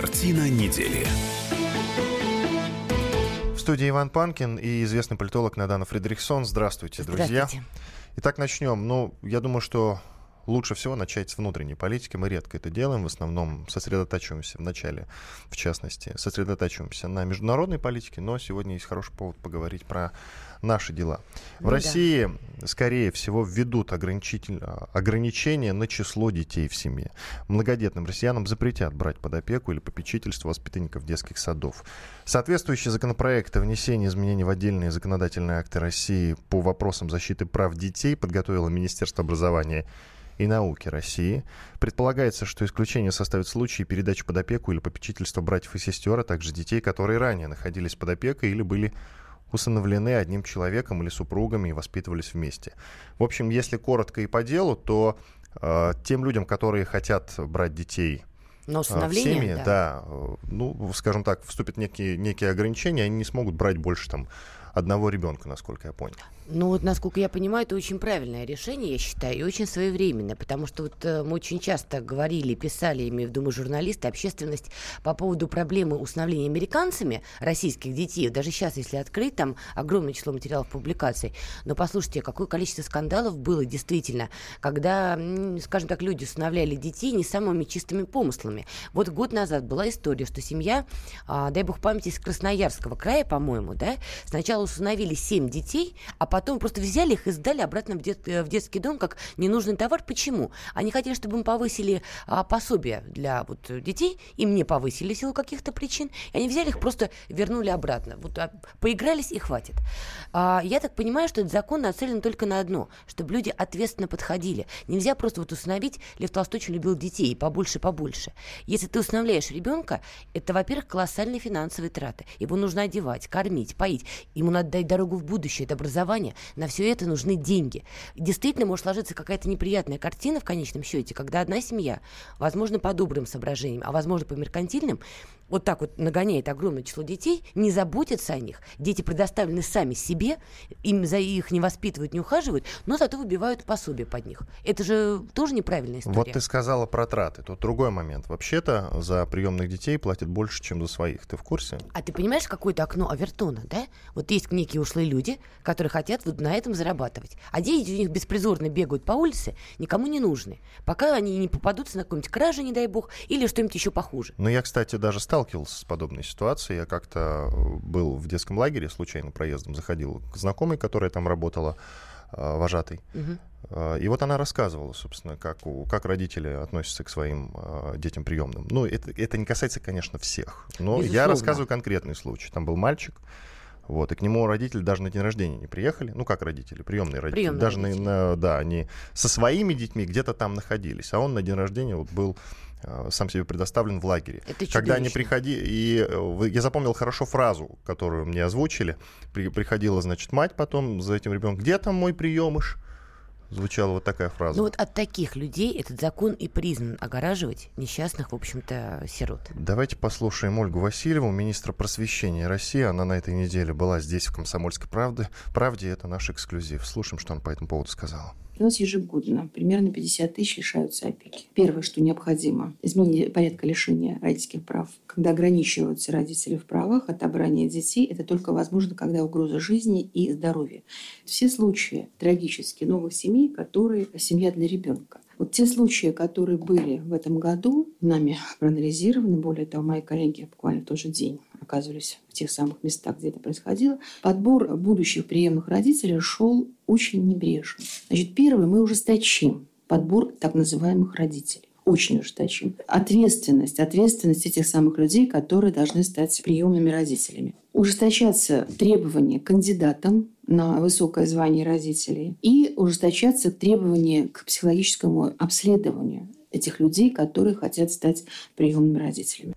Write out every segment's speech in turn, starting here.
Картина недели. В студии Иван Панкин и известный политолог Надана Фредериксон. Здравствуйте, друзья. Здравствуйте. Итак, начнем. Ну, я думаю, что лучше всего начать с внутренней политики. Мы редко это делаем, в основном сосредотачиваемся в начале, в частности, сосредотачиваемся на международной политике, но сегодня есть хороший повод поговорить про наши дела. В Ну да. России, скорее всего, введут ограничитель- ограничения на число детей в семье. Многодетным россиянам запретят брать под опеку или попечительство воспитанников детских садов. Соответствующий законопроект о внесении изменений в отдельные законодательные акты России по вопросам защиты прав детей подготовило Министерство образования и науки России. Предполагается, что исключение составит случаи передачи под опеку или попечительства братьев и сестер, а также детей, которые ранее находились под опекой или были усыновлены одним человеком или супругами и воспитывались вместе. В общем, если коротко и по делу, то э, тем людям, которые хотят брать детей Но в семьи, да. да, э, ну, скажем так, вступят некие, некие ограничения, они не смогут брать больше там одного ребенка, насколько я понял. Ну вот, насколько я понимаю, это очень правильное решение, я считаю, и очень своевременное, потому что вот э, мы очень часто говорили, писали, имею в виду журналисты, общественность, по поводу проблемы усыновления американцами российских детей. Даже сейчас, если открыть, там огромное число материалов публикаций. Но послушайте, какое количество скандалов было действительно, когда, скажем так, люди усыновляли детей не самыми чистыми помыслами. Вот год назад была история, что семья, а, дай бог памяти, из Красноярского края, по-моему, да, сначала усыновили семь детей, а потом просто взяли их и сдали обратно в, дет- э, в детский дом как ненужный товар. Почему? Они хотели, чтобы им повысили а, пособие для вот, детей, им не повысили в силу каких-то причин, и они взяли их просто вернули обратно. Вот а, поигрались и хватит. А, я так понимаю, что этот закон нацелен только на одно, чтобы люди ответственно подходили. Нельзя просто вот усыновить, Лев Толстой очень любил детей, побольше, побольше. Если ты усыновляешь ребенка, это, во-первых, колоссальные финансовые траты. Его нужно одевать, кормить, поить. Ему надо дать дорогу в будущее, это образование. На все это нужны деньги. Действительно может сложиться какая-то неприятная картина в конечном счете, когда одна семья, возможно, по добрым соображениям, а возможно, по меркантильным, вот так вот нагоняет огромное число детей, не заботится о них. Дети предоставлены сами себе, им за их не воспитывают, не ухаживают, но зато выбивают пособие под них. Это же тоже неправильная история. Вот ты сказала про траты. Тут другой момент. Вообще-то за приемных детей платят больше, чем за своих. Ты в курсе? А ты понимаешь, какое-то окно Авертона, да? Вот есть некие ушлые люди, которые хотят вот на этом зарабатывать. А дети у них беспризорно бегают по улице, никому не нужны. Пока они не попадутся на какую-нибудь кражу, не дай бог, или что-нибудь еще похуже. Ну, я, кстати, даже сталкивался с подобной ситуацией. Я как-то э, был в детском лагере, случайно проездом заходил к знакомой, которая там работала, э, вожатой. Э, И вот она рассказывала, собственно, как, у, как родители относятся к своим детям приемным. Ну, это, это не касается, конечно, всех. Но я Безусловно. рассказываю конкретный случай. Там был мальчик, вот, и к нему родители даже на день рождения не приехали. Ну, как родители, приемные родители. Приемные даже родители. на- да, они со своими детьми где-то там находились. А он на день рождения вот был э, сам себе предоставлен в лагере. Это Когда они приходили, и э, я запомнил хорошо фразу, которую мне озвучили. При- приходила, значит, мать потом за этим ребенком. Где там мой приемыш? Звучала вот такая фраза. Ну вот от таких людей этот закон и признан огораживать несчастных, в общем-то, сирот. Давайте послушаем Ольгу Васильеву, министра просвещения России. Она на этой неделе была здесь, в «Комсомольской правде». правде. Это наш эксклюзив. Слушаем, что она по этому поводу сказала. У нас ежегодно примерно 50 тысяч лишаются опеки. Первое, что необходимо, изменение порядка лишения родительских прав. Когда ограничиваются родители в правах, отобрание детей, это только возможно, когда угроза жизни и здоровья. Все случаи трагические новых семей, которые семья для ребенка. Вот те случаи, которые были в этом году, нами проанализированы, более того, мои коллеги буквально в тот же день оказывались в тех самых местах, где это происходило, подбор будущих приемных родителей шел очень небрежно. Значит, первое, мы ужесточим подбор так называемых родителей. Очень ужесточим. Ответственность, ответственность этих самых людей, которые должны стать приемными родителями. Ужесточаться требования к кандидатам на высокое звание родителей и ужесточаться требования к психологическому обследованию этих людей, которые хотят стать приемными родителями.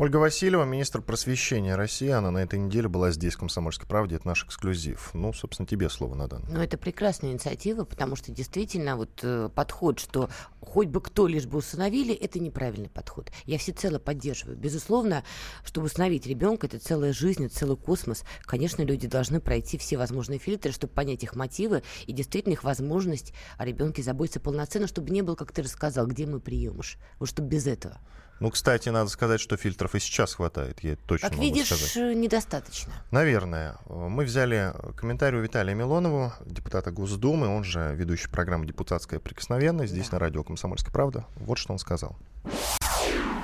Ольга Васильева, министр просвещения России. Она на этой неделе была здесь, в «Комсомольской правде». Это наш эксклюзив. Ну, собственно, тебе слово, Надан. Ну, это прекрасная инициатива, потому что действительно вот э, подход, что хоть бы кто лишь бы усыновили, это неправильный подход. Я всецело поддерживаю. Безусловно, чтобы усыновить ребенка, это целая жизнь, это целый космос. Конечно, люди должны пройти все возможные фильтры, чтобы понять их мотивы и действительно их возможность о ребенке заботиться полноценно, чтобы не было, как ты рассказал, где мы приемыш. Вот чтобы без этого. Ну, кстати, надо сказать, что фильтров и сейчас хватает, я точно как могу видишь, сказать. недостаточно. Наверное. Мы взяли комментарий у Виталия Милонова, депутата Госдумы, он же ведущий программы «Депутатская прикосновенность» здесь на радио «Комсомольская правда». Вот что он сказал.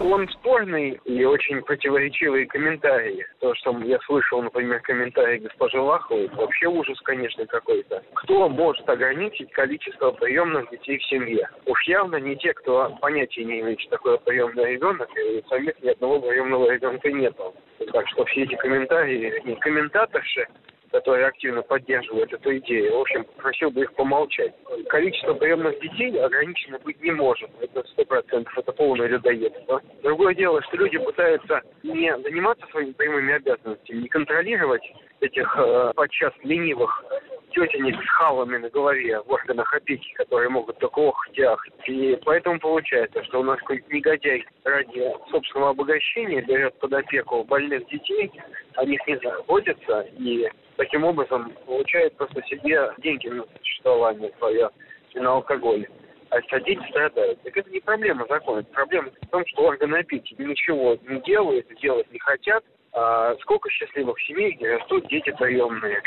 Он спорный и очень противоречивые комментарии. То, что я слышал, например, комментарий госпожи Лаховой, вообще ужас, конечно, какой-то. Кто может ограничить количество приемных детей в семье? Уж явно не те, кто понятия не имеет, что такое приемный ребенок, и у самих ни одного приемного ребенка нету. Так что все эти комментарии и комментаторши которые активно поддерживают эту идею. В общем, просил бы их помолчать. Количество приемных детей ограничено быть не может. Это сто процентов. Это полное людоедство. Другое дело, что люди пытаются не заниматься своими прямыми обязанностями, не контролировать этих э, подчас ленивых тетенек с халами на голове в органах опеки, которые могут только охать и И поэтому получается, что у нас какой-то негодяй ради собственного обогащения берет под опеку больных детей, о них не заботится и таким образом получает просто себе деньги на существование свое и на алкоголь. А дети страдают. Так это не проблема закона. Проблема в том, что органы опеки ничего не делают, делать не хотят. А сколько счастливых семей, где растут дети приемные,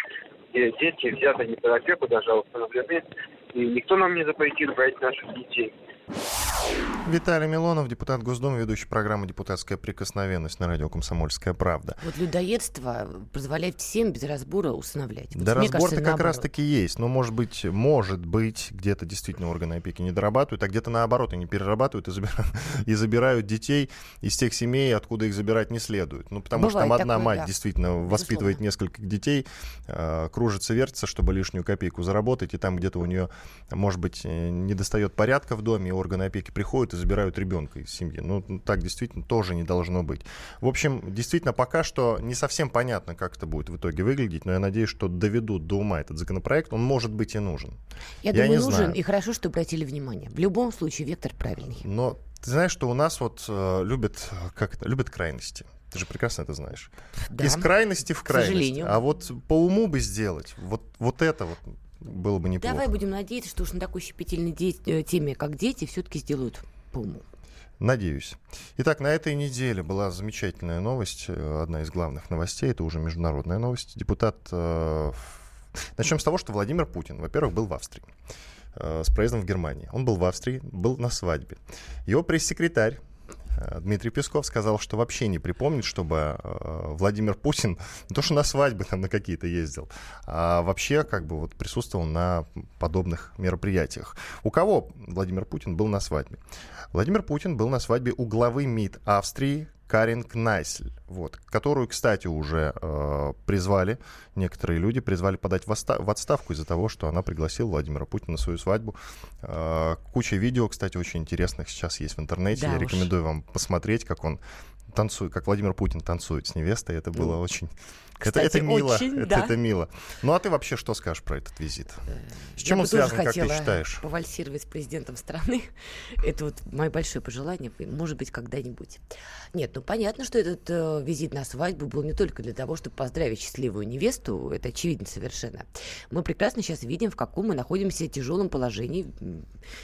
где дети взяты не под опеку, даже установлены, и никто нам не запретит брать наших детей. Виталий Милонов, депутат Госдумы, ведущий программы «Депутатская прикосновенность» на радио «Комсомольская правда». Вот людоедство позволяет всем без разбора усыновлять. Да вот, разбор-то как раз-таки есть. Но, может быть, может быть, где-то действительно органы опеки не дорабатывают, а где-то наоборот они перерабатывают и забирают, и забирают детей из тех семей, откуда их забирать не следует. Ну, потому Бывает что там одна такое, мать да. действительно Безусловно. воспитывает нескольких детей, э, кружится, вертится, чтобы лишнюю копейку заработать, и там где-то у нее, может быть, э, не достает порядка в доме, и органы опеки приходят и забирают ребенка из семьи. Ну, так действительно тоже не должно быть. В общем, действительно, пока что не совсем понятно, как это будет в итоге выглядеть, но я надеюсь, что доведут до ума этот законопроект. Он может быть и нужен. Я, Я думаю, не нужен, знаю. и хорошо, что обратили внимание. В любом случае, вектор правильный. Но ты знаешь, что у нас вот э, любят, как это, любят крайности. Ты же прекрасно это знаешь. Да. Из крайности в крайность. сожалению. А вот по уму бы сделать, вот, вот это вот было бы неплохо. Давай будем надеяться, что уж на такой щепетильной де- э, теме, как дети, все-таки сделают по уму. Надеюсь. Итак, на этой неделе была замечательная новость, э, одна из главных новостей, это уже международная новость. Депутат... э, Начнем с того, что Владимир Путин, во-первых, был в Австрии э, с проездом в Германии. Он был в Австрии, был на свадьбе. Его пресс-секретарь Дмитрий Песков сказал, что вообще не припомнит, чтобы э, Владимир Путин не то что на свадьбы там на какие-то ездил, а вообще как бы вот присутствовал на подобных мероприятиях. У кого Владимир Путин был на свадьбе? Владимир Путин был на свадьбе у главы МИД Австрии Карин Кнайсль, вот, которую, кстати, уже э, призвали, некоторые люди призвали подать в, оста- в отставку из-за того, что она пригласила Владимира Путина на свою свадьбу. Э, куча видео, кстати, очень интересных сейчас есть в интернете. Да Я уж. рекомендую вам посмотреть, как он танцует, как Владимир Путин танцует с невестой. Это было очень... это, кстати, это мило. очень, это, да. это мило. Ну а ты вообще что скажешь про этот визит? С чем Я он связан, как ты считаешь? повальсировать с президентом страны. Это вот мое большое пожелание, может быть, когда-нибудь. Нет, ну понятно, что этот э, визит на свадьбу был не только для того, чтобы поздравить счастливую невесту, это очевидно совершенно. Мы прекрасно сейчас видим, в каком мы находимся тяжелом положении.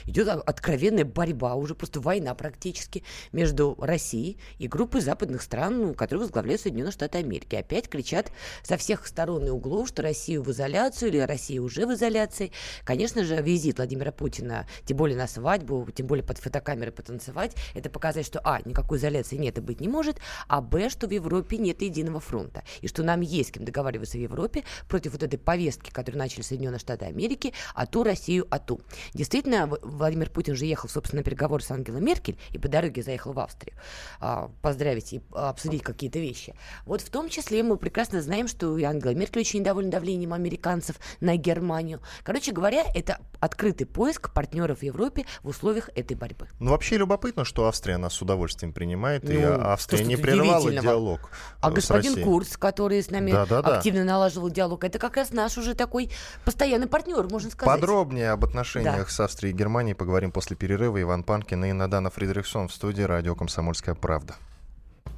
Идет откровенная борьба, уже просто война практически между Россией и группой западных стран, ну, которые возглавляют Соединенные Штаты Америки. Опять кричат со всех сторон и углов, что Россию в изоляцию или Россия уже в изоляции. Конечно же, визит Владимира Путина, тем более на свадьбу, тем более под фотокамеры потанцевать, это показать, что, а, никакой изоляции нет и быть не может, а, б, что в Европе нет единого фронта, и что нам есть с кем договариваться в Европе против вот этой повестки, которую начали Соединенные Штаты Америки, а ту Россию, а ту. Действительно, Владимир Путин же ехал, собственно, на переговоры с Ангелой Меркель и по дороге заехал в Австрию а, поздравить и обсудить какие-то вещи. Вот в том числе мы прекрасно знаем, что и Ангела Меркель очень недовольна давлением американцев на Германию. Короче говоря, это открытый поиск партнеров в Европе в условиях этой борьбы. Ну, вообще любопытно, что Австрия нас с удовольствием принимает, ну, и Австрия не прерывала диалог А господин Россией. Курц, который с нами да, да, да. активно налаживал диалог, это как раз наш уже такой постоянный партнер, можно сказать. Подробнее об отношениях да. с Австрией и Германией поговорим после перерыва. Иван Панкин и Надана Фридрихсон в студии «Радио Комсомольская правда».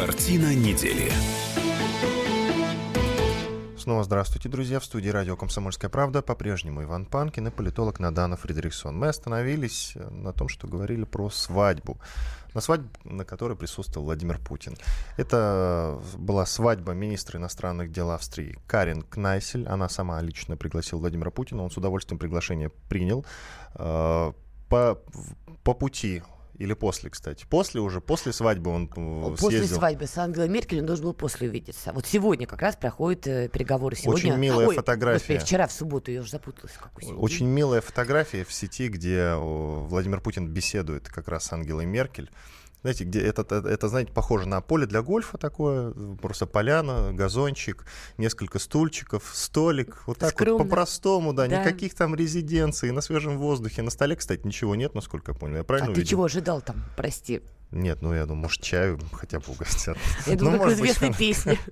Картина недели. Снова здравствуйте, друзья. В студии радио «Комсомольская правда» по-прежнему Иван Панкин и политолог Надана Фредериксон. Мы остановились на том, что говорили про свадьбу. На свадьбе, на которой присутствовал Владимир Путин. Это была свадьба министра иностранных дел Австрии Карин Кнайсель. Она сама лично пригласила Владимира Путина. Он с удовольствием приглашение принял. Э, по, по пути или после, кстати? После уже, после свадьбы он э, После съездил. свадьбы с Ангелой Меркель он должен был после увидеться. Вот сегодня как раз проходят э, переговоры. Сегодня... Очень милая Ой, фотография. Господи, вчера в субботу я уже запуталась. Очень милая фотография в сети, где Владимир Путин беседует как раз с Ангелой Меркель. Знаете, где это, это, это, знаете, похоже на поле для гольфа такое, просто поляна, газончик, несколько стульчиков, столик, вот так Скромно. вот по-простому, да, да, никаких там резиденций, на свежем воздухе. На столе, кстати, ничего нет, насколько я понял. Я правильно а увидел? ты чего ожидал там, прости? Нет, ну я думаю, может, чаю хотя бы угостят. Думаю, ну, как известной песни.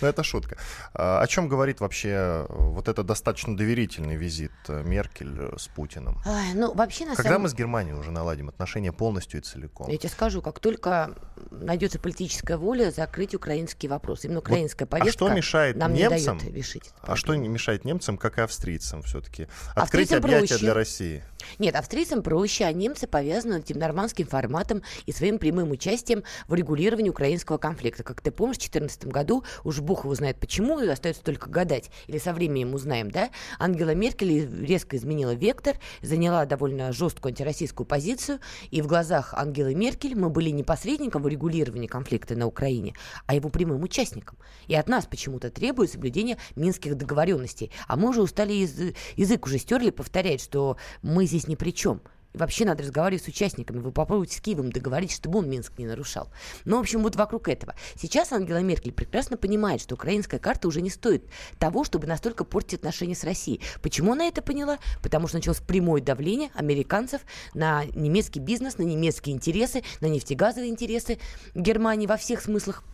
Ну, это шутка. А, о чем говорит вообще э, вот это достаточно доверительный визит э, Меркель э, с Путиным? ну, вообще, на Когда самом... мы с Германией уже наладим отношения полностью и целиком? Я тебе скажу, как только найдется политическая воля закрыть украинский вопрос. Именно украинская вот, повестка а что мешает нам немцам, не дает решить. А что мешает немцам, как и австрийцам все-таки? Открыть австрийцам объятия проще. для России? Нет, австрийцам проще, а немцы повязаны этим нормандским форматом и своим прямым участием в регулировании украинского конфликта. Как ты помнишь, в 2014 году, уж Бог его знает почему, остается только гадать, или со временем узнаем, да, Ангела Меркель резко изменила вектор, заняла довольно жесткую антироссийскую позицию, и в глазах Ангелы Меркель мы были не посредником в регулировании конфликта на Украине, а его прямым участником. И от нас почему-то требует соблюдения минских договоренностей. А мы уже устали, язык уже стерли, повторять, что мы здесь ни при чем. И вообще надо разговаривать с участниками. Вы попробуйте с Киевом договориться, чтобы он Минск не нарушал. Ну, в общем, вот вокруг этого. Сейчас Ангела Меркель прекрасно понимает, что украинская карта уже не стоит того, чтобы настолько портить отношения с Россией. Почему она это поняла? Потому что началось прямое давление американцев на немецкий бизнес, на немецкие интересы, на нефтегазовые интересы Германии во всех смыслах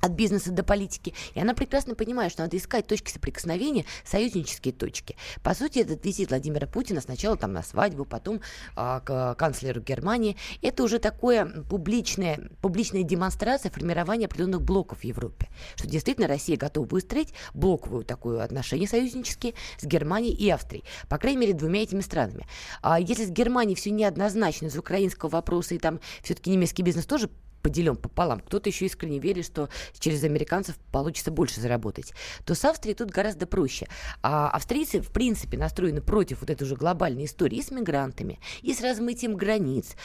от бизнеса до политики. И она прекрасно понимает, что надо искать точки соприкосновения, союзнические точки. По сути, этот визит Владимира Путина сначала там на свадьбу, потом а, к канцлеру Германии, это уже такое публичное, публичная демонстрация формирования определенных блоков в Европе. Что действительно Россия готова выстроить блоковую такую отношение союзнические с Германией и Австрией. По крайней мере, двумя этими странами. А если с Германией все неоднозначно из украинского вопроса, и там все-таки немецкий бизнес тоже поделен пополам, кто-то еще искренне верит, что через американцев получится больше заработать, то с Австрией тут гораздо проще. А австрийцы, в принципе, настроены против вот этой уже глобальной истории и с мигрантами, и с размытием границ.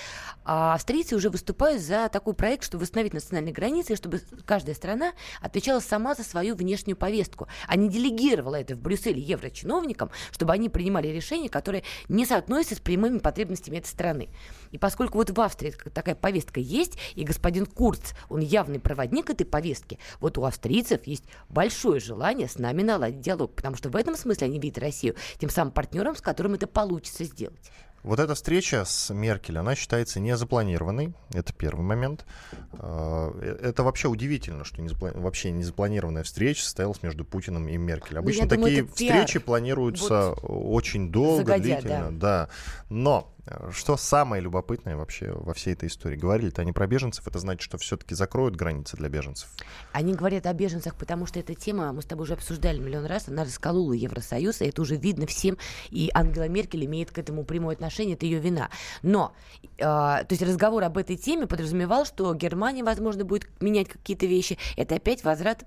А австрийцы уже выступают за такой проект, чтобы восстановить национальные границы, чтобы каждая страна отвечала сама за свою внешнюю повестку, а не делегировала это в Брюсселе еврочиновникам, чтобы они принимали решения, которые не соотносятся с прямыми потребностями этой страны. И поскольку вот в Австрии такая повестка есть, и господин господин Курц, он явный проводник этой повестки. Вот у австрийцев есть большое желание с нами наладить диалог, потому что в этом смысле они видят Россию тем самым партнером, с которым это получится сделать. Вот эта встреча с Меркель, она считается незапланированной. Это первый момент. А, э, это вообще удивительно, что незапла... вообще незапланированная встреча состоялась между Путиным и Меркель. Ну, Обычно ну, такие думаю, встречи планируются вот очень долго, загодя, длительно. Да. да. Но Что самое любопытное вообще во всей этой истории? Говорили-то они про беженцев, это значит, что все-таки закроют границы для беженцев? Они говорят о беженцах, потому что эта тема, мы с тобой уже обсуждали миллион раз, она расколола Евросоюз, и это уже видно всем, и Ангела Меркель имеет к этому прямое отношение, это ее вина. Но, э, то есть разговор об этой теме подразумевал, что Германия, возможно, будет менять какие-то вещи. Это опять возврат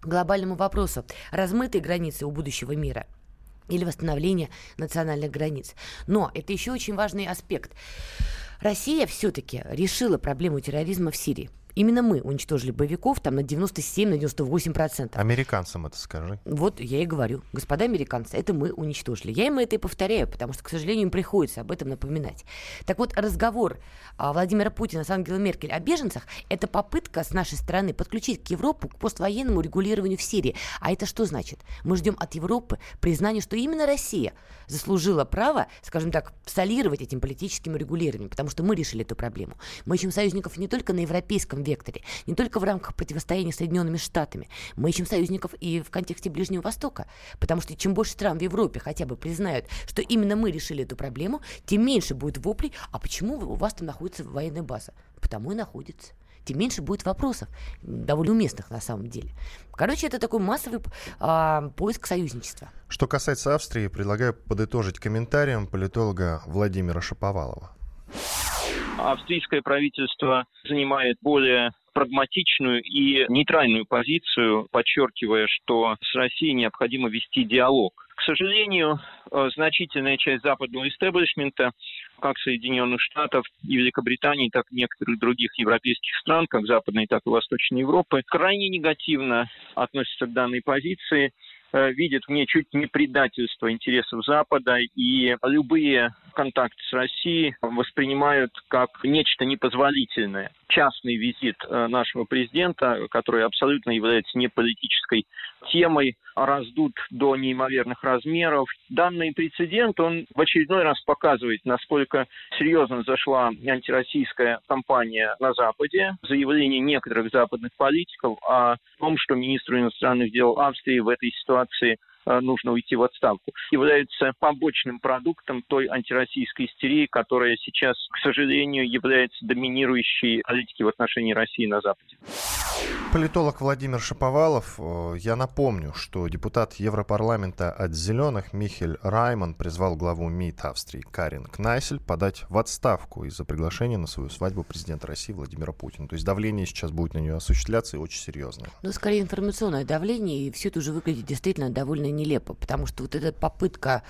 к глобальному вопросу. Размытые границы у будущего мира – или восстановление национальных границ. Но это еще очень важный аспект. Россия все-таки решила проблему терроризма в Сирии. Именно мы уничтожили боевиков там на 97-98%. процентов. Американцам это скажи. Вот я и говорю. Господа американцы, это мы уничтожили. Я им это и повторяю, потому что, к сожалению, им приходится об этом напоминать. Так вот, разговор а, Владимира Путина с Ангелой Меркель о беженцах – это попытка с нашей стороны подключить к Европу к поствоенному регулированию в Сирии. А это что значит? Мы ждем от Европы признания, что именно Россия заслужила право, скажем так, солировать этим политическим регулированием, потому что мы решили эту проблему. Мы ищем союзников не только на европейском векторе, не только в рамках противостояния с Соединенными Штатами. Мы ищем союзников и в контексте Ближнего Востока, потому что чем больше стран в Европе хотя бы признают, что именно мы решили эту проблему, тем меньше будет воплей, а почему у вас там находится военная база? Потому и находится тем меньше будет вопросов, довольно уместных на самом деле. Короче, это такой массовый а, поиск союзничества. Что касается Австрии, предлагаю подытожить комментарием политолога Владимира Шаповалова австрийское правительство занимает более прагматичную и нейтральную позицию, подчеркивая, что с Россией необходимо вести диалог. К сожалению, э, значительная часть западного истеблишмента, как Соединенных Штатов и Великобритании, так и некоторых других европейских стран, как Западной, так и Восточной Европы, крайне негативно относятся к данной позиции Э, видит в ней чуть не предательство интересов Запада, и любые контакты с Россией воспринимают как нечто непозволительное. Частный визит э, нашего президента, который абсолютно является не политической темой, раздут до неимоверных размеров. Данный прецедент, он в очередной раз показывает, насколько серьезно зашла антироссийская кампания на Западе. Заявление некоторых западных политиков о том, что министру иностранных дел Австрии в этой ситуации нужно уйти в отставку, является побочным продуктом той антироссийской истерии, которая сейчас, к сожалению, является доминирующей политикой в отношении России на Западе. Политолог Владимир Шаповалов. Э, я напомню, что депутат Европарламента от «Зеленых» Михель Райман призвал главу МИД Австрии Карин Кнайсель подать в отставку из-за приглашения на свою свадьбу президента России Владимира Путина. То есть давление сейчас будет на нее осуществляться и очень серьезное. Ну, скорее информационное давление, и все это уже выглядит действительно довольно нелепо, потому что вот эта попытка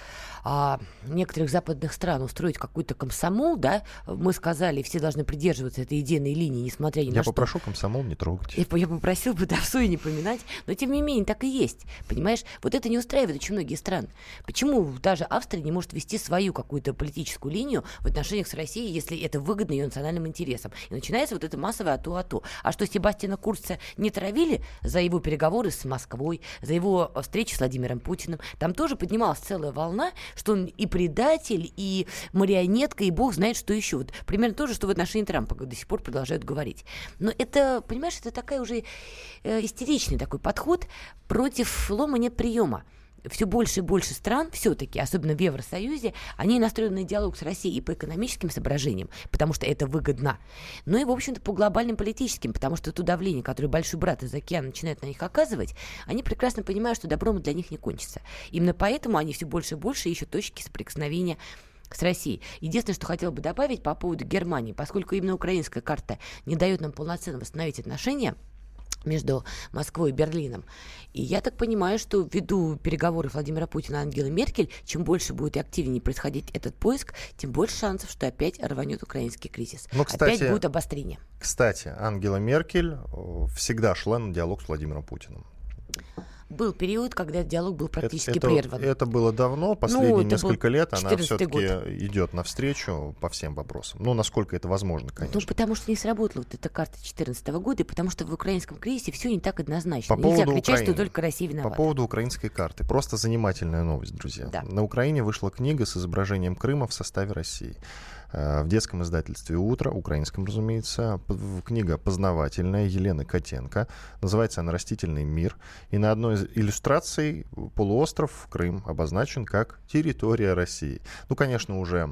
а, некоторых западных стран устроить какой-то комсомол, да, мы сказали, все должны придерживаться этой идейной линии, несмотря ни я на что. Я попрошу комсомол не трогать. Я, я попросил бы да, и не поминать, но тем не менее так и есть, понимаешь? Вот это не устраивает очень многие страны. Почему даже Австрия не может вести свою какую-то политическую линию в отношениях с Россией, если это выгодно ее национальным интересам? И начинается вот это массовое АТО-АТО. А что Себастьяна Курца не травили за его переговоры с Москвой, за его встречи с Владимиром Путиным, там тоже поднималась целая волна, что он и предатель, и марионетка, и бог знает, что еще. Вот примерно то же, что в отношении Трампа до сих пор продолжают говорить. Но это, понимаешь, это такая уже э, истеричный такой подход против лома нет приема все больше и больше стран все-таки, особенно в Евросоюзе, они настроены на диалог с Россией и по экономическим соображениям, потому что это выгодно, но и, в общем-то, по глобальным политическим, потому что то давление, которое большой брат из океана начинает на них оказывать, они прекрасно понимают, что добром для них не кончится. Именно поэтому они все больше и больше ищут точки соприкосновения с Россией. Единственное, что хотел бы добавить по поводу Германии, поскольку именно украинская карта не дает нам полноценно восстановить отношения, между Москвой и Берлином. И я так понимаю, что ввиду переговоров Владимира Путина и Ангелы Меркель, чем больше будет и активнее происходить этот поиск, тем больше шансов, что опять рванет украинский кризис. Ну, кстати, опять будет обострение. Кстати, Ангела Меркель э, всегда шла на диалог с Владимиром Путиным был период, когда диалог был практически это, прерван. Это было давно, последние ну, несколько лет она все-таки идет навстречу по всем вопросам. Ну, насколько это возможно, ну, конечно. Ну, потому что не сработала вот эта карта 2014 года, и потому что в украинском кризисе все не так однозначно. По Нельзя кричать, Украины. что только Россия виновата. По поводу украинской карты. Просто занимательная новость, друзья. Да. На Украине вышла книга с изображением Крыма в составе России. В детском издательстве «Утро», украинском, разумеется. Книга познавательная Елены Котенко. Называется она «Растительный мир». И на одной из иллюстраций полуостров Крым обозначен как территория России. Ну, конечно, уже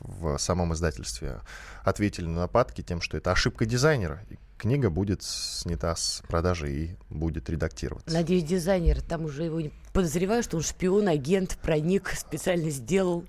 в самом издательстве ответили на нападки тем, что это ошибка дизайнера. Книга будет снята с продажи и будет редактироваться. Надеюсь, дизайнер, там уже его подозреваю, что он шпион, агент, проник, специально сделал.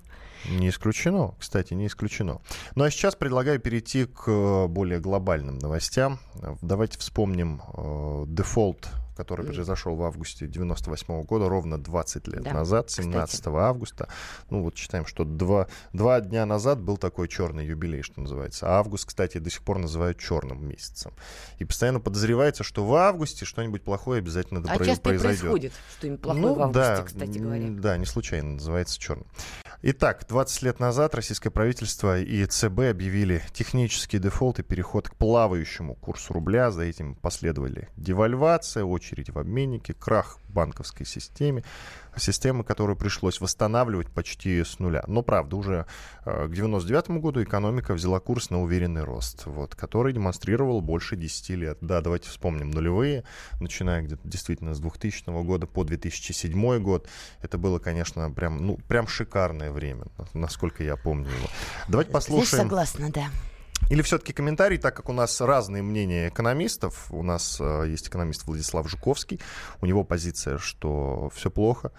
Не исключено, кстати, не исключено. Ну а сейчас предлагаю перейти к более глобальным новостям. Давайте вспомним э, дефолт который произошел в августе 98 года, ровно 20 лет да, назад, 17 кстати. августа. Ну вот считаем, что два, два дня назад был такой черный юбилей, что называется. А август, кстати, до сих пор называют черным месяцем. И постоянно подозревается, что в августе что-нибудь плохое обязательно а произойдет. А часто происходит что-нибудь плохое ну, в августе, да, кстати говоря. Да, не случайно называется черным. Итак, 20 лет назад российское правительство и ЦБ объявили технический дефолт и переход к плавающему курсу рубля. За этим последовали девальвация, очередь в обменнике, крах банковской системе, системы, которую пришлось восстанавливать почти с нуля. Но, правда, уже э, к 99 году экономика взяла курс на уверенный рост, вот, который демонстрировал больше 10 лет. Да, давайте вспомним нулевые, начиная где-то действительно с 2000 года по 2007 год. Это было, конечно, прям, ну, прям шикарное время, насколько я помню его. Давайте послушаем. Здесь согласна, да. Или все-таки комментарий, так как у нас разные мнения экономистов. У нас э, есть экономист Владислав Жуковский. У него позиция, что все плохо.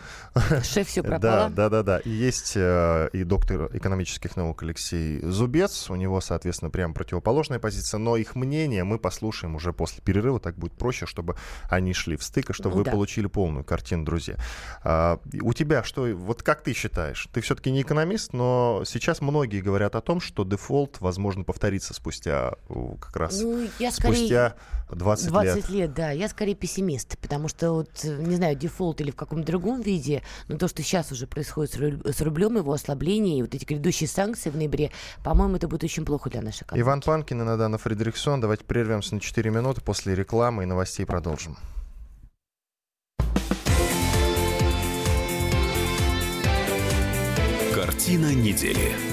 Шеф все пропало. Да, да, да, да. И есть э, и доктор экономических наук Алексей Зубец. У него, соответственно, прям противоположная позиция. Но их мнение мы послушаем уже после перерыва. Так будет проще, чтобы они шли в стык, и чтобы вы да. получили полную картину, друзья. А, у тебя что, вот как ты считаешь? Ты все-таки не экономист, но сейчас многие говорят о том, что дефолт, возможно, повторится повторится спустя как раз ну, я спустя скорее, 20, 20 лет. лет, да. Я скорее пессимист, потому что вот, не знаю, дефолт или в каком-то другом виде, но то, что сейчас уже происходит с рублем, его ослабление и вот эти грядущие санкции в ноябре, по-моему, это будет очень плохо для нашей экономики. Иван Панкин и Надана Фредериксон. Давайте прервемся на 4 минуты после рекламы и новостей продолжим. Картина недели.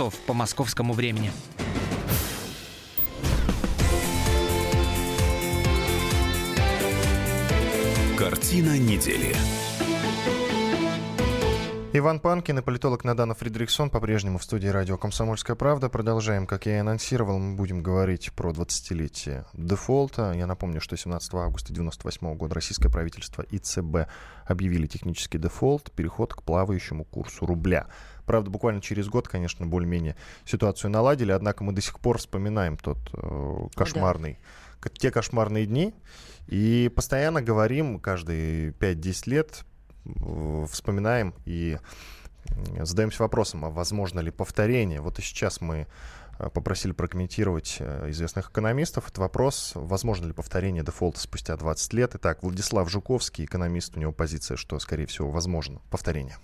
часов по московскому времени. Картина недели. Иван Панкин и политолог Надана Фридрихсон по-прежнему в студии радио «Комсомольская правда». Продолжаем. Как я и анонсировал, мы будем говорить про 20-летие дефолта. Я напомню, что 17 августа 1998 года российское правительство и ЦБ объявили технический дефолт, переход к плавающему курсу рубля. Правда, буквально через год, конечно, более-менее ситуацию наладили, однако мы до сих пор вспоминаем тот э, кошмарный, да. те кошмарные дни, и постоянно говорим каждые 5-10 лет вспоминаем и задаемся вопросом, а возможно ли повторение. Вот и сейчас мы э, попросили прокомментировать э, известных экономистов этот вопрос, возможно ли повторение дефолта спустя 20 лет. Итак, Владислав Жуковский, экономист, у него позиция, что, скорее всего, возможно повторение.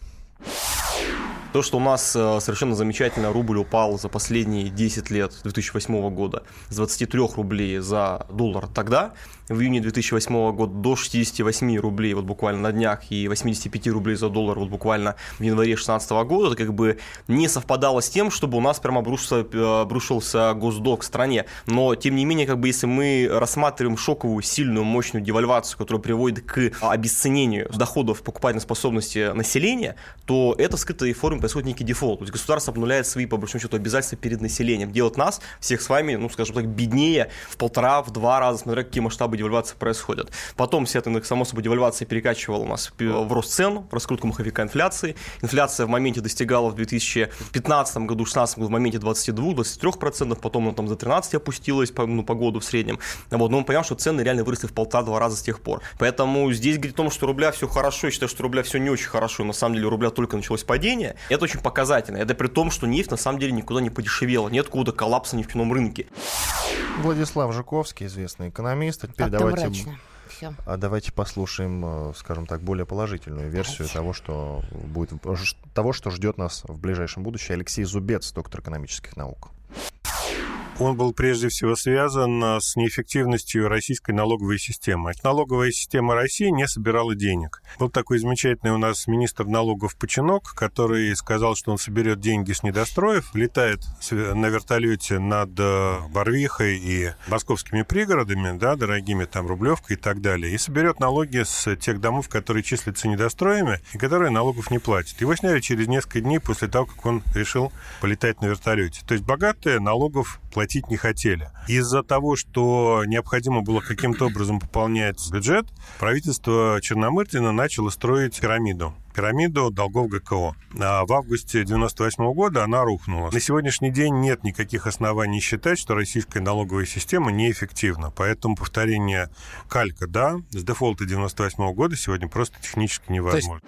То, что у нас э, совершенно замечательно рубль упал за последние 10 лет 2008 года с 23 рублей за доллар тогда, в июне 2008 года до 68 рублей вот буквально на днях и 85 рублей за доллар вот буквально в январе 2016 года, это как бы не совпадало с тем, чтобы у нас прямо обрушился, э, обрушился госдолг в стране. Но, тем не менее, как бы если мы рассматриваем шоковую, сильную, мощную девальвацию, которая приводит к обесценению доходов покупательной способности населения, то это в скрытой форме происходит некий дефолт. То есть государство обнуляет свои, по большому счету, обязательства перед населением. Делает нас, всех с вами, ну, скажем так, беднее в полтора, в два раза, смотря какие масштабы девальвации происходят. Потом вся эта, само собой, девальвация у нас в рост цен, в раскрутку маховика инфляции. Инфляция в моменте достигала в 2015 году, 2016 году в моменте 22-23%, потом она там за 13 опустилась по, ну, по году в среднем. Вот, но мы понимаем, что цены реально выросли в полтора-два раза с тех пор. Поэтому здесь говорит о том, что рубля все хорошо, я считаю, что рубля все не очень хорошо, на самом деле у рубля только началось падение, Это очень показательно. Это при том, что нефть на самом деле никуда не подешевела. Нет какого-то коллапса на нефтяном рынке. Владислав Жуковский, известный экономист. А теперь давайте... Все. А давайте послушаем, э, скажем так, более положительную версию давайте. того, что будет, того, что ждет нас в ближайшем будущем. Алексей Зубец, доктор экономических наук он был прежде всего связан а, с неэффективностью российской налоговой системы. Налоговая система России не собирала денег. Был такой замечательный у нас министр налогов Починок, который сказал, что он соберет деньги с недостроев, летает на вертолете над Барвихой и московскими пригородами, да, дорогими там Рублевкой и так далее, и соберет налоги с тех домов, которые числятся недостроями и которые налогов не платят. Его сняли через несколько дней после того, как он решил полетать на вертолете. То есть богатые налогов платить не хотели. Из-за того, что необходимо было каким-то образом пополнять бюджет, правительство Черномырдина начало строить пирамиду пирамиду долгов ГКО. А в августе 1998 года она рухнула. На сегодняшний день нет никаких оснований считать, что российская налоговая система неэффективна. Поэтому повторение калька, да, с дефолта 1998 года сегодня просто технически невозможно.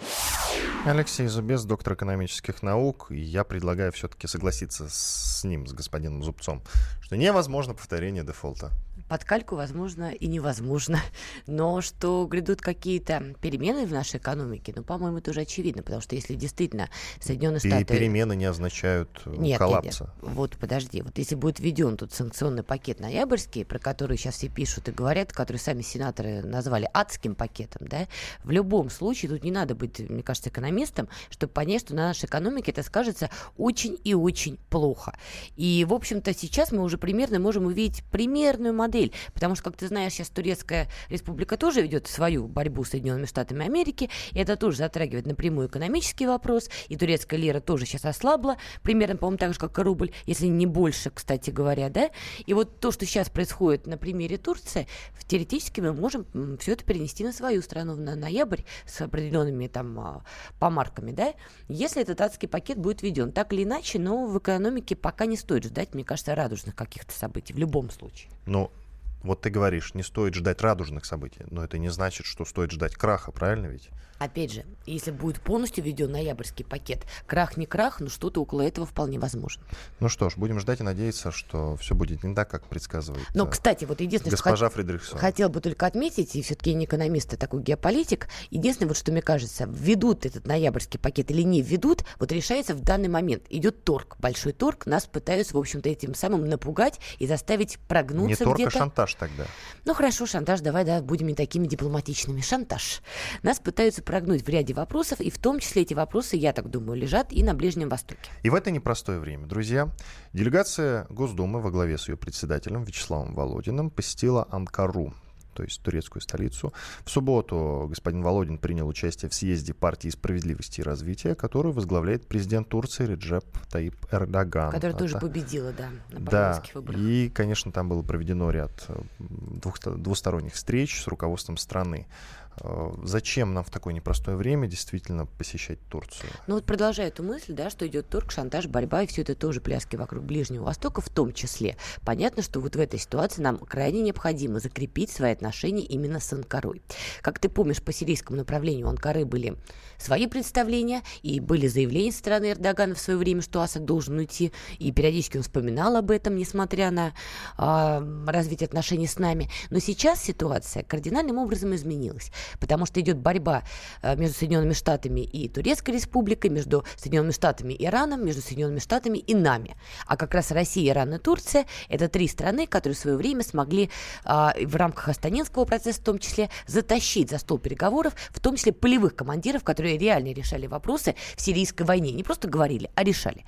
Алексей Зубец, доктор экономических наук. И я предлагаю все-таки согласиться с ним, с господином Зубцом, что невозможно повторение дефолта под кальку возможно и невозможно. Но что грядут какие-то перемены в нашей экономике, ну, по-моему, это уже очевидно, потому что если действительно Соединенные Штаты... И перемены не означают э, нет, коллапса. Нет, нет. Вот, подожди. Вот если будет введен тут санкционный пакет ноябрьский, про который сейчас все пишут и говорят, который сами сенаторы назвали адским пакетом, да, в любом случае тут не надо быть, мне кажется, экономистом, чтобы понять, что на нашей экономике это скажется очень и очень плохо. И, в общем-то, сейчас мы уже примерно можем увидеть примерную модель модель, потому что, как ты знаешь, сейчас Турецкая республика тоже ведет свою борьбу с Соединенными Штатами Америки, и это тоже затрагивает напрямую экономический вопрос, и турецкая лира тоже сейчас ослабла, примерно, по-моему, так же, как и рубль, если не больше, кстати говоря, да, и вот то, что сейчас происходит на примере Турции, теоретически мы можем все это перенести на свою страну на ноябрь с определенными там а, помарками, да, если этот адский пакет будет введен. Так или иначе, но в экономике пока не стоит ждать, мне кажется, радужных каких-то событий в любом случае. Ну, вот ты говоришь, не стоит ждать радужных событий, но это не значит, что стоит ждать краха, правильно ведь? Опять же, если будет полностью введен ноябрьский пакет, крах не крах, но что-то около этого вполне возможно. Ну что ж, будем ждать и надеяться, что все будет не так, как предсказывает Но, кстати, вот единственное, госпожа что Фридрихсон. хотел бы только отметить, и все-таки не экономист, а такой геополитик, единственное, вот что мне кажется, введут этот ноябрьский пакет или не введут, вот решается в данный момент. Идет торг, большой торг, нас пытаются, в общем-то, этим самым напугать и заставить прогнуться. Не торг, а шантаж тогда. Ну хорошо, шантаж, давай, да, будем не такими дипломатичными. Шантаж. Нас пытаются прогнуть в ряде вопросов, и в том числе эти вопросы, я так думаю, лежат и на Ближнем Востоке. И в это непростое время, друзья, делегация Госдумы во главе с ее председателем Вячеславом Володиным посетила Анкару то есть турецкую столицу. В субботу господин Володин принял участие в съезде партии справедливости и развития, которую возглавляет президент Турции Реджеп Таип Эрдоган. Которая Это... тоже победила, да, на да, выборах. И, конечно, там было проведено ряд э, двух, двусторонних встреч с руководством страны. Э, зачем нам в такое непростое время действительно посещать Турцию? Ну вот продолжая эту мысль, да, что идет торг, шантаж, борьба, и все это тоже пляски вокруг Ближнего Востока в том числе. Понятно, что вот в этой ситуации нам крайне необходимо закрепить свои отношения именно с Анкарой. Как ты помнишь, по сирийскому направлению Анкары были свои представления, и были заявления со стороны Эрдогана в свое время, что Асад должен уйти, и периодически он вспоминал об этом, несмотря на э, развитие отношений с нами. Но сейчас ситуация кардинальным образом изменилась потому что идет борьба э, между Соединенными Штатами и Турецкой Республикой, между Соединенными Штатами и Ираном, между Соединенными Штатами и нами. А как раз Россия, Иран и Турция – это три страны, которые в свое время смогли а, в рамках Астанинского процесса в том числе затащить за стол переговоров, в том числе полевых командиров, которые реально решали вопросы в сирийской войне. Не просто говорили, а решали.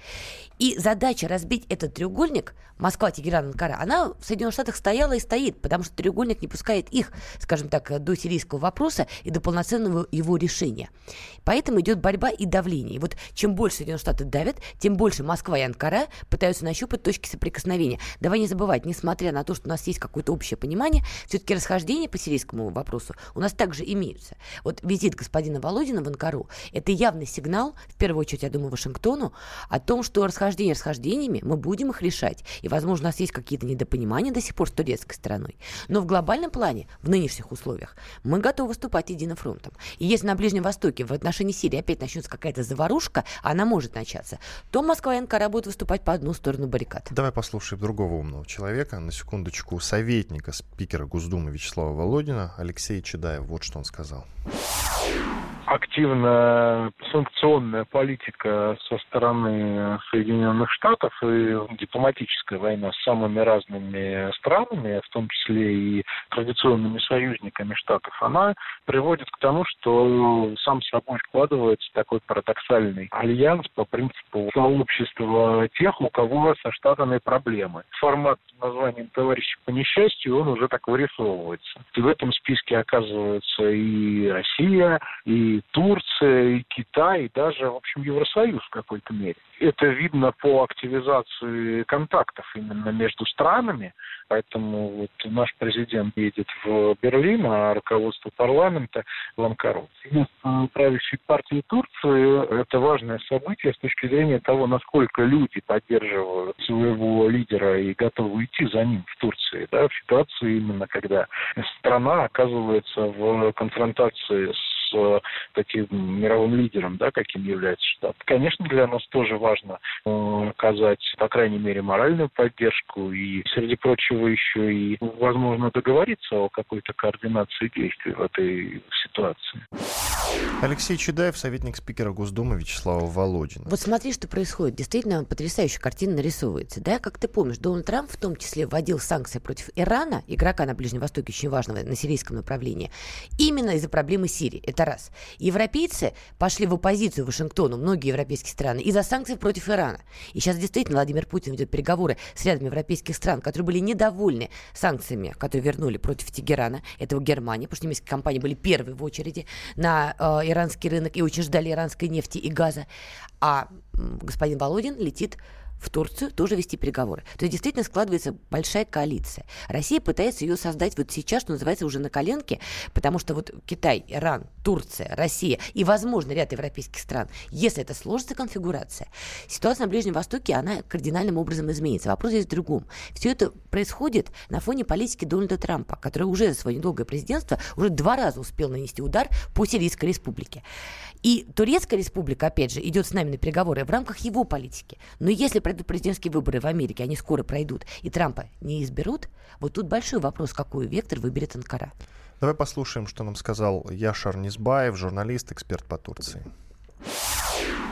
И задача разбить этот треугольник Москва, Тегеран, Анкара, она в Соединенных Штатах стояла и стоит, потому что треугольник не пускает их, скажем так, до сирийского вопроса и до полноценного его решения. Поэтому идет борьба и давление. И вот чем больше Соединенные Штаты давят, тем больше Москва и Анкара пытаются нащупать точки соприкосновения. Давай не забывать, несмотря на то, что у нас есть какое-то общее понимание, все-таки расхождения по сирийскому вопросу у нас также имеются. Вот визит господина Володина в Анкару – это явный сигнал, в первую очередь, я думаю, Вашингтону, о том, что расхождения расхождениями, мы будем их решать. И, возможно, у нас есть какие-то недопонимания до сих пор с турецкой стороной. Но в глобальном плане, в нынешних условиях, мы готовы выступать единым фронтом. И если на Ближнем Востоке в отношении Сирии опять начнется какая-то заварушка, она может начаться, то Москва и Анкара будут выступать по одну сторону баррикад. Давай послушаем другого умного человека, на секундочку, советника спикера Госдумы Вячеслава Володина Алексея Чедаева. Вот что он сказал активная санкционная политика со стороны Соединенных Штатов и дипломатическая война с самыми разными странами, в том числе и традиционными союзниками Штатов, она приводит к тому, что сам собой складывается такой парадоксальный альянс по принципу сообщества тех, у кого со Штатами проблемы. Формат названием «Товарищи по несчастью» он уже так вырисовывается. И в этом списке оказывается и Россия, и Турция, и Китай, и даже, в общем, Евросоюз в какой-то мере. Это видно по активизации контактов именно между странами, поэтому вот наш президент едет в Берлин, а руководство парламента в Анкару. Правящей партии Турции это важное событие с точки зрения того, насколько люди поддерживают своего лидера и готовы идти за ним в Турции, да, в ситуации именно, когда страна оказывается в конфронтации с Э, таким мировым лидером, да, каким является Штат. Конечно, для нас тоже важно э, оказать, по крайней мере, моральную поддержку и, среди прочего, еще и, возможно, договориться о какой-то координации действий в этой ситуации. Алексей Чедаев, советник спикера Госдумы Вячеслава Володина. Вот смотри, что происходит. Действительно, потрясающая картина нарисовывается. Да, как ты помнишь, Дональд Трамп в том числе вводил санкции против Ирана, игрока на Ближнем Востоке очень важного на сирийском направлении, именно из-за проблемы Сирии. Это раз. Европейцы пошли в оппозицию Вашингтону, многие европейские страны, из-за санкций против Ирана. И сейчас действительно Владимир Путин ведет переговоры с рядом европейских стран, которые были недовольны санкциями, которые вернули против Тегерана, этого Германии, потому что немецкие компании были первые в очереди на э, иранский рынок и очень ждали иранской нефти и газа. А господин Володин летит в Турцию тоже вести переговоры. То есть действительно складывается большая коалиция. Россия пытается ее создать вот сейчас, что называется, уже на коленке, потому что вот Китай, Иран, Турция, Россия и, возможно, ряд европейских стран, если это сложится конфигурация, ситуация на Ближнем Востоке, она кардинальным образом изменится. Вопрос здесь в другом. Все это происходит на фоне политики Дональда Трампа, который уже за свое недолгое президентство уже два раза успел нанести удар по Сирийской республике. И Турецкая республика, опять же, идет с нами на переговоры в рамках его политики. Но если пройдут президентские выборы в Америке, они скоро пройдут, и Трампа не изберут, вот тут большой вопрос, какой вектор выберет Анкара. Давай послушаем, что нам сказал Яшар Низбаев, журналист, эксперт по Турции.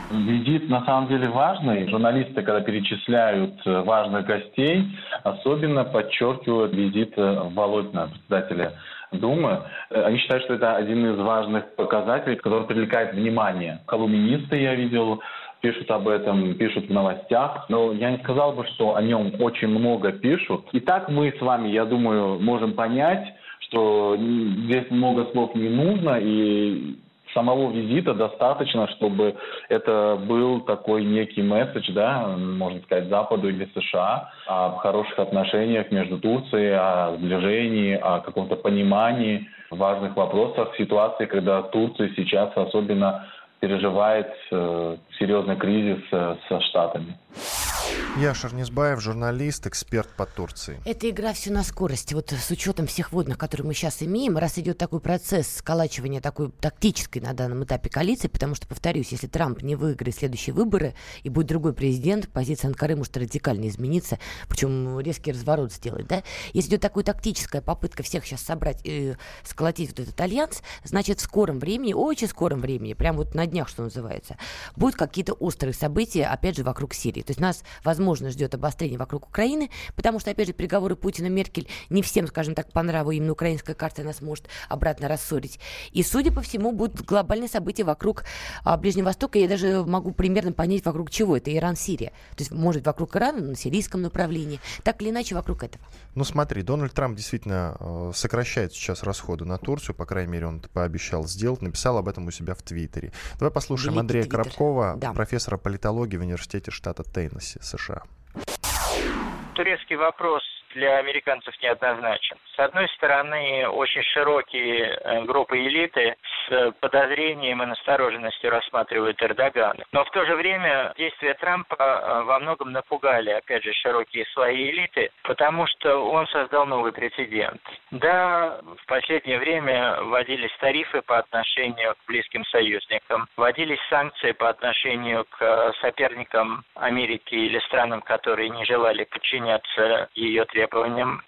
Визит на самом деле важный. Журналисты, когда перечисляют э, важных гостей, особенно подчеркивают визит э, Володина, председателя Думы. Э, они считают, что это один из важных показателей, который привлекает внимание. Колумнисты я видел пишут об этом, пишут в новостях, но я не сказал бы, что о нем очень много пишут. И так мы с вами, я думаю, можем понять, что здесь много слов не нужно, и самого визита достаточно, чтобы это был такой некий месседж, да, можно сказать, Западу или США о хороших отношениях между Турцией, о сближении, о каком-то понимании важных вопросах ситуации, когда Турция сейчас особенно переживает э, серьезный кризис э, со Штатами. Я Шарнизбаев, журналист, эксперт по Турции. Эта игра все на скорости. Вот с учетом всех водных, которые мы сейчас имеем, раз идет такой процесс сколачивания такой тактической на данном этапе коалиции, потому что, повторюсь, если Трамп не выиграет следующие выборы и будет другой президент, позиция Анкары может радикально измениться, причем резкий разворот сделать, да? Если идет такая тактическая попытка всех сейчас собрать и сколотить вот этот альянс, значит, в скором времени, очень скором времени, прям вот на днях, что называется, будут какие-то острые события, опять же, вокруг Сирии. То есть нас возможно, ждет обострение вокруг Украины, потому что, опять же, переговоры Путина-Меркель не всем, скажем так, по нраву именно украинская карта нас может обратно рассорить. И, судя по всему, будут глобальные события вокруг а, Ближнего Востока. Я даже могу примерно понять, вокруг чего это Иран-Сирия. То есть, может, вокруг Ирана, на сирийском направлении. Так или иначе, вокруг этого. Ну, смотри, Дональд Трамп действительно э, сокращает сейчас расходы на Турцию, по крайней мере, он это пообещал сделать, написал об этом у себя в Твиттере. Давай послушаем Великий Андрея Твиттер. Коробкова, да. профессора политологии в Университете штата Теннесси, США. Турецкий вопрос для американцев неоднозначен. С одной стороны, очень широкие э, группы элиты с подозрением и настороженностью рассматривают Эрдогана. Но в то же время действия Трампа э, во многом напугали, опять же, широкие свои элиты, потому что он создал новый прецедент. Да, в последнее время вводились тарифы по отношению к близким союзникам, вводились санкции по отношению к э, соперникам Америки или странам, которые не желали подчиняться ее требованиям.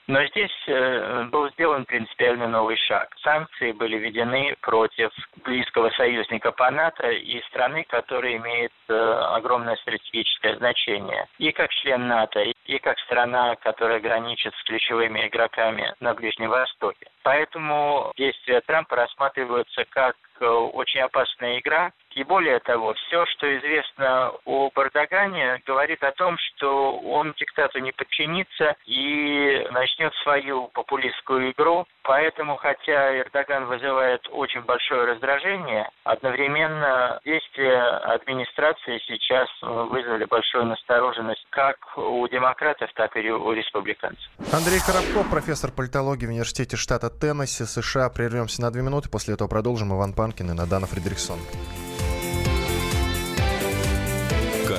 Но здесь э, был сделан принципиально новый шаг. Санкции были введены против близкого союзника по НАТО и страны, которая имеет э, огромное стратегическое значение. И как член НАТО, и как страна, которая граничит с ключевыми игроками на Ближнем Востоке. Поэтому действия Трампа рассматриваются как э, очень опасная игра, и более того, все, что известно о Бардагане, говорит о том, что он диктату не подчинится и начнет свою популистскую игру. Поэтому, хотя Эрдоган вызывает очень большое раздражение, одновременно действия администрации сейчас вызвали большую настороженность как у демократов, так и у республиканцев. Андрей Коробков, профессор политологии в университете штата Теннесси, США. Прервемся на две минуты, после этого продолжим. Иван Панкин и Надана Фредериксон.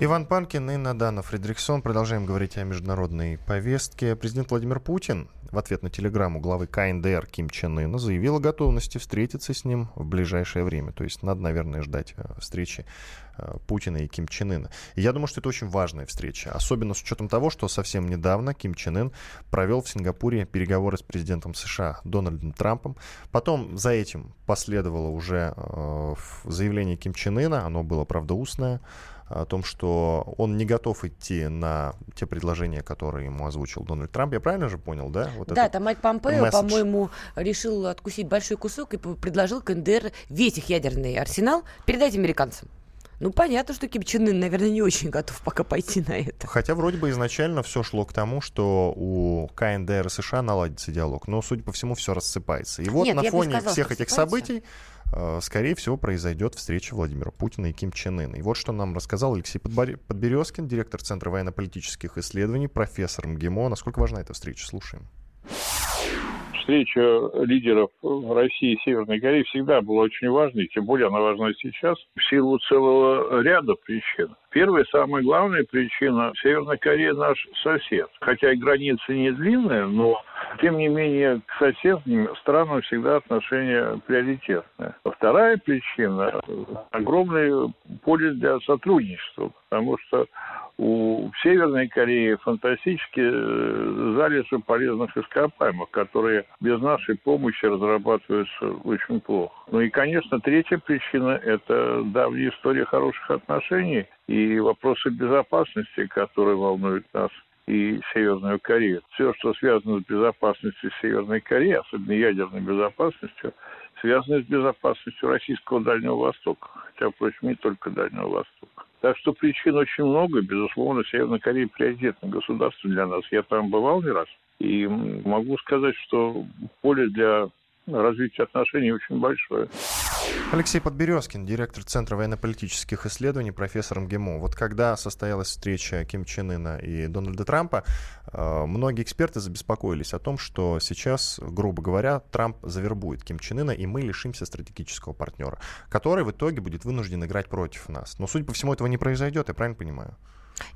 Иван Панкин и Надана Фредериксон. Продолжаем говорить о международной повестке. Президент Владимир Путин в ответ на телеграмму главы КНДР Ким Чен Ына заявил о готовности встретиться с ним в ближайшее время. То есть надо, наверное, ждать э, встречи э, Путина и Ким Чен Ына. И я думаю, что это очень важная встреча, особенно с учетом того, что совсем недавно Ким Чен Ын провел в Сингапуре переговоры с президентом США Дональдом Трампом. Потом за этим последовало уже э, заявление Ким Чен Ына, оно было, правда, устное, о том, что он не готов идти на те предложения, которые ему озвучил Дональд Трамп. Я правильно же понял, да? Вот да, там Майк Помпео, по-моему, решил откусить большой кусок и предложил КНДР весь их ядерный арсенал передать американцам. Ну, понятно, что Ким Чен Ын, наверное, не очень готов пока пойти на это. Хотя вроде бы изначально все шло к тому, что у КНДР и США наладится диалог. Но, судя по всему, все рассыпается. И вот Нет, на фоне сказала, всех этих событий скорее всего, произойдет встреча Владимира Путина и Ким Чен Ына. И вот что нам рассказал Алексей Подберезкин, директор Центра военно-политических исследований, профессор МГИМО. Насколько важна эта встреча? Слушаем встреча лидеров России и Северной Кореи всегда была очень важной, тем более она важна сейчас в силу целого ряда причин. Первая, самая главная причина – Северная Корея наш сосед. Хотя и границы не длинные, но тем не менее к соседним странам всегда отношения приоритетные. Вторая причина – огромное поле для сотрудничества, потому что у Северной Кореи фантастические э, залежи полезных ископаемых, которые без нашей помощи разрабатываются очень плохо. Ну и, конечно, третья причина – это давняя история хороших отношений и вопросы безопасности, которые волнуют нас и Северную Корею. Все, что связано с безопасностью Северной Кореи, особенно ядерной безопасностью, связано с безопасностью российского Дальнего Востока. Хотя, впрочем, не только Дальнего Востока. Так что причин очень много. Безусловно, Северная Корея приоритетное государство для нас. Я там бывал не раз. И могу сказать, что поле для развития отношений очень большое. Алексей Подберезкин, директор Центра военно-политических исследований, профессор МГИМО. Вот когда состоялась встреча Ким Чен Ына и Дональда Трампа, э, многие эксперты забеспокоились о том, что сейчас, грубо говоря, Трамп завербует Ким Чен Ына, и мы лишимся стратегического партнера, который в итоге будет вынужден играть против нас. Но, судя по всему, этого не произойдет, я правильно понимаю?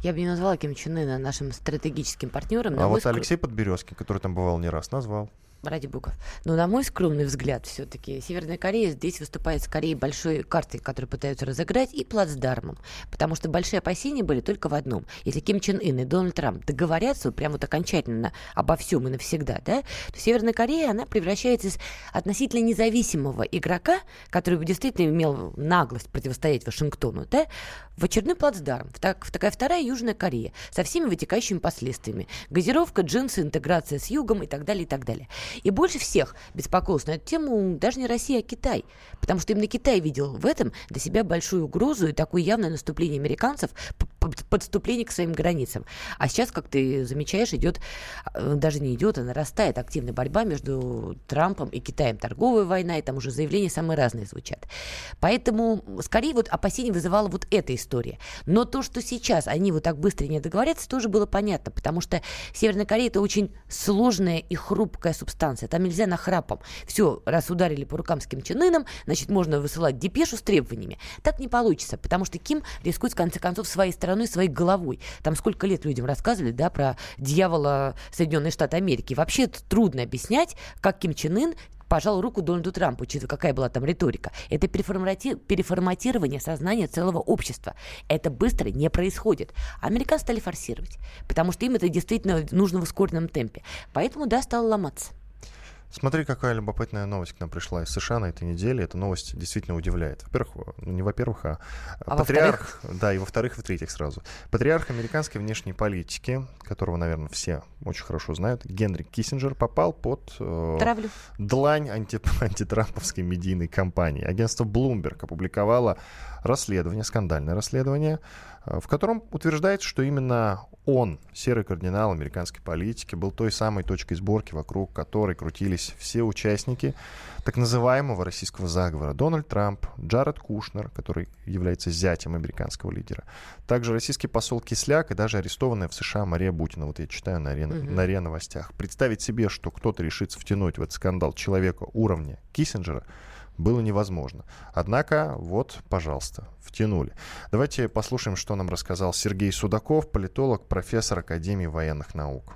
Я бы не назвала Ким Чен Ына нашим стратегическим партнером. А вот взгляд... Алексей Подберезкин, который там бывал не раз, назвал. Ради бога. Но на мой скромный взгляд, все-таки Северная Корея здесь выступает скорее большой картой, которую пытаются разыграть, и плацдармом. Потому что большие опасения были только в одном. Если Ким Чен Ын и Дональд Трамп договорятся вот прямо вот окончательно обо всем и навсегда, да, то Северная Корея, она превращается из относительно независимого игрока, который бы действительно имел наглость противостоять Вашингтону, да, в очередной плацдарм, в, так, в такая вторая Южная Корея со всеми вытекающими последствиями. Газировка, джинсы, интеграция с Югом и так далее, и так далее. И больше всех беспокоился на эту тему даже не Россия, а Китай. Потому что именно Китай видел в этом для себя большую угрозу и такое явное наступление американцев, подступление к своим границам. А сейчас, как ты замечаешь, идет, э, даже не идет, а нарастает активная борьба между Трампом и Китаем. Торговая война, и там уже заявления самые разные звучат. Поэтому, скорее, вот опасение вызывала вот эта история. Но то, что сейчас они вот так быстро не договорятся, тоже было понятно, потому что Северная Корея это очень сложная и хрупкая субстанция. Там нельзя нахрапом. Все, раз ударили по рукам с Ким Чен Ыном, значит, можно высылать депешу с требованиями. Так не получится, потому что Ким рискует, в конце концов, своей стороной, своей головой. Там сколько лет людям рассказывали, да, про дьявола Соединенные Штаты Америки. Вообще трудно объяснять, как Ким Чен Ын пожал руку Дональду Трампу, учитывая, какая была там риторика. Это переформати... переформатирование сознания целого общества. Это быстро не происходит. Американцы стали форсировать, потому что им это действительно нужно в ускоренном темпе. Поэтому, да, стало ломаться. Смотри, какая любопытная новость к нам пришла из США на этой неделе. Эта новость действительно удивляет. Во-первых, ну не во-первых, а, а патриарх, да, и во-вторых, и в-третьих сразу. Патриарх американской внешней политики, которого, наверное, все очень хорошо знают, Генри Киссинджер, попал под э, Травлю. длань анти, антитрамповской медийной кампании. Агентство Bloomberg опубликовало расследование, скандальное расследование, в котором утверждается, что именно он, серый кардинал американской политики, был той самой точкой сборки, вокруг которой крутились все участники так называемого российского заговора. Дональд Трамп, Джаред Кушнер, который является зятем американского лидера, также российский посол Кисляк и даже арестованная в США Мария Бутина. Вот я читаю на РЕН, угу. на РЕН новостях. Представить себе, что кто-то решится втянуть в этот скандал человека уровня Киссинджера – было невозможно. Однако, вот, пожалуйста, втянули. Давайте послушаем, что нам рассказал Сергей Судаков, политолог, профессор Академии военных наук.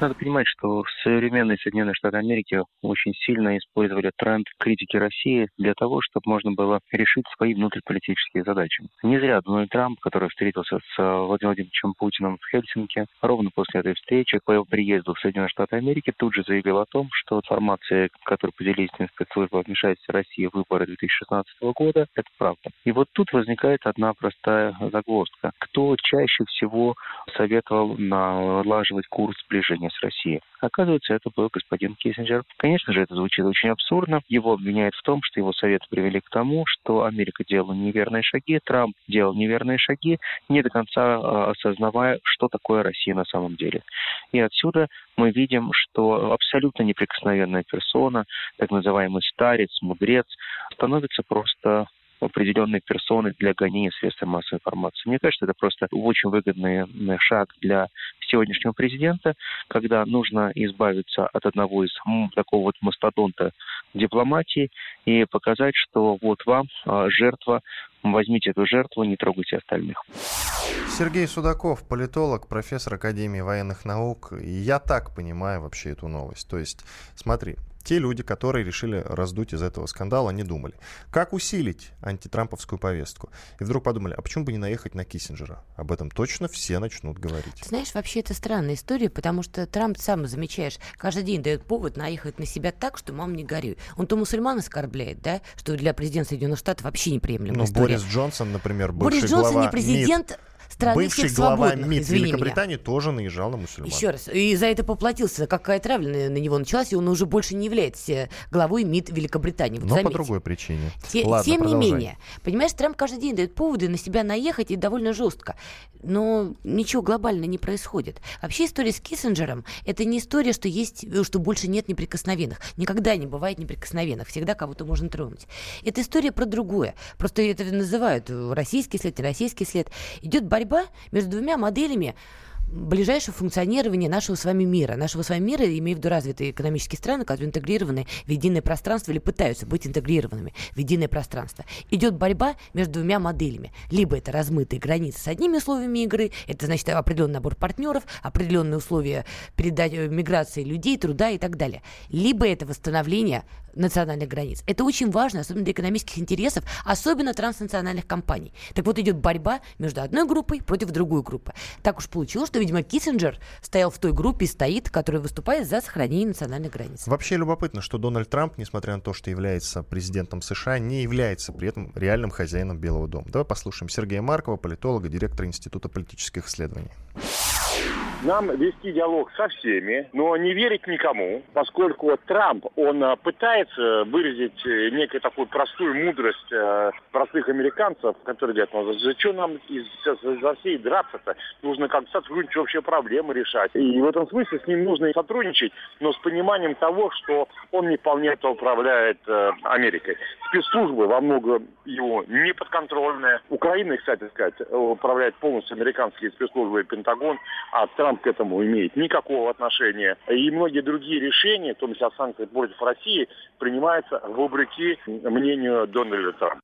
Надо понимать, что современные Соединенные Штаты Америки очень сильно использовали тренд критики России для того, чтобы можно было решить свои внутриполитические задачи. Не зря Дональд Трамп, который встретился с Владимиром Владимировичем Путиным в Хельсинки, ровно после этой встречи, по его приезду в Соединенные Штаты Америки, тут же заявил о том, что информация, которую поделились спецслужбы о России в выборы 2016 года, это правда. И вот тут возникает одна простая загвоздка. Кто чаще всего советовал налаживать курс сближения отношения с Россией. Оказывается, это был господин Киссинджер. Конечно же, это звучит очень абсурдно. Его обвиняют в том, что его советы привели к тому, что Америка делала неверные шаги, Трамп делал неверные шаги, не до конца э, осознавая, что такое Россия на самом деле. И отсюда мы видим, что абсолютно неприкосновенная персона, так называемый старец, мудрец, становится просто определенной персоны для гонения средств массовой информации. Мне кажется, это просто очень выгодный шаг для сегодняшнего президента, когда нужно избавиться от одного из такого вот мастодонта дипломатии и показать, что вот вам а, жертва, возьмите эту жертву, не трогайте остальных. Сергей Судаков, политолог, профессор Академии военных наук. Я так понимаю вообще эту новость. То есть, смотри, те люди, которые решили раздуть из этого скандала, они думали, как усилить антитрамповскую повестку. И вдруг подумали, а почему бы не наехать на Киссинджера? Об этом точно все начнут говорить. Ты знаешь, вообще это странная история, потому что Трамп, сам замечаешь, каждый день дает повод наехать на себя так, что мам не горюй. Он то мусульман оскорбляет, да, что для президента Соединенных Штатов вообще неприемлемо. Ну, Борис Джонсон, например, бывший Борис Джонсон глава не президент, МИД страны Бывший глава МИД Великобритании меня. тоже наезжал на мусульман. Еще раз. И за это поплатился. Какая травля на, него началась, и он уже больше не является главой МИД Великобритании. Вот Но по заметь. другой причине. Те- Ладно, тем не продолжай. менее, понимаешь, Трамп каждый день дает поводы на себя наехать и довольно жестко. Но ничего глобально не происходит. Вообще история с Киссинджером – это не история, что есть, что больше нет неприкосновенных. Никогда не бывает неприкосновенных. Всегда кого-то можно тронуть. Это история про другое. Просто это называют российский след, не российский след. Идет борьба между двумя моделями ближайшее функционирование нашего с вами мира. Нашего с вами мира, имею в виду развитые экономические страны, которые интегрированы в единое пространство или пытаются быть интегрированными в единое пространство. Идет борьба между двумя моделями. Либо это размытые границы с одними условиями игры, это значит определенный набор партнеров, определенные условия передачи э, миграции людей, труда и так далее. Либо это восстановление национальных границ. Это очень важно, особенно для экономических интересов, особенно транснациональных компаний. Так вот идет борьба между одной группой против другой группы. Так уж получилось, что, видимо, Киссинджер стоял в той группе и стоит, которая выступает за сохранение национальных границ. Вообще любопытно, что Дональд Трамп, несмотря на то, что является президентом США, не является при этом реальным хозяином Белого дома. Давай послушаем Сергея Маркова, политолога, директора Института политических исследований нам вести диалог со всеми, но не верить никому, поскольку Трамп, он э, пытается выразить э, некую такую простую мудрость э, простых американцев, которые говорят, ну, за что нам из, за всей драться-то? Нужно как-то сотрудничать, общие проблемы решать. И в этом смысле с ним нужно сотрудничать, но с пониманием того, что он не вполне это управляет э, Америкой. Спецслужбы во многом его неподконтрольные. Украина, кстати сказать, управляет полностью американские спецслужбы и Пентагон, а Трамп Трамп к этому имеет никакого отношения. И многие другие решения, в том числе санкции против России, принимаются вопреки мнению Дональда Трампа.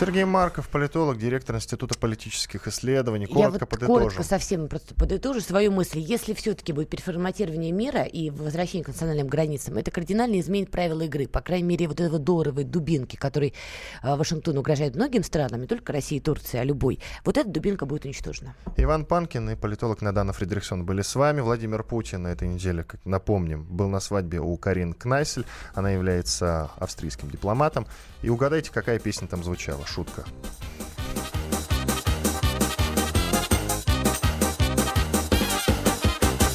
Сергей Марков, политолог, директор Института политических исследований. Коротко Я вот подытожим. коротко совсем просто подытожу свою мысль. Если все-таки будет переформатирование мира и возвращение к национальным границам, это кардинально изменит правила игры. По крайней мере, вот этого долларовой дубинки, который э, Вашингтон угрожает многим странам, не только России и Турции, а любой, вот эта дубинка будет уничтожена. Иван Панкин и политолог Надана Фредериксон были с вами. Владимир Путин на этой неделе, как напомним, был на свадьбе у Карин Кнайсель. Она является австрийским дипломатом. И угадайте, какая песня там звучала. Шутка.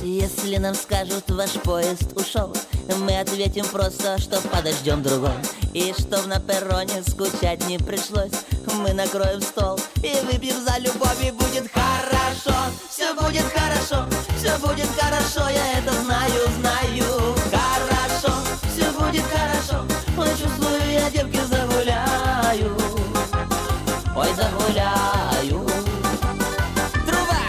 Если нам скажут, ваш поезд ушел, мы ответим просто, что подождем другой. И чтоб на перроне скучать не пришлось, мы накроем стол и выпьем за любовь, и будет хорошо, все будет хорошо, все будет хорошо, я это знаю, знаю. Хорошо, все будет хорошо, ой, чувствую, я девки ой, загуляю. Труба!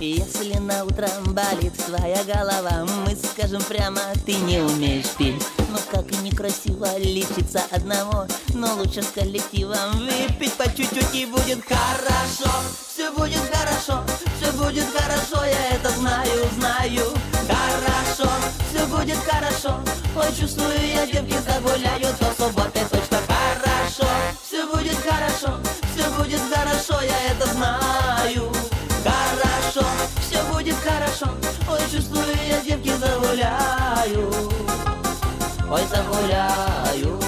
Если на утро болит твоя голова Мы скажем прямо, ты не умеешь петь Но как и некрасиво лечиться одного Но лучше с коллективом выпить по чуть-чуть и будет хорошо Все будет хорошо, будет хорошо, я это знаю, знаю. Хорошо, все будет хорошо. Ой, чувствую, я девки загуляю до субботы точно. Хорошо Все будет хорошо, все будет хорошо, я это знаю. Хорошо, все будет хорошо. Ой, чувствую, я девки загуляю Ой, загуляю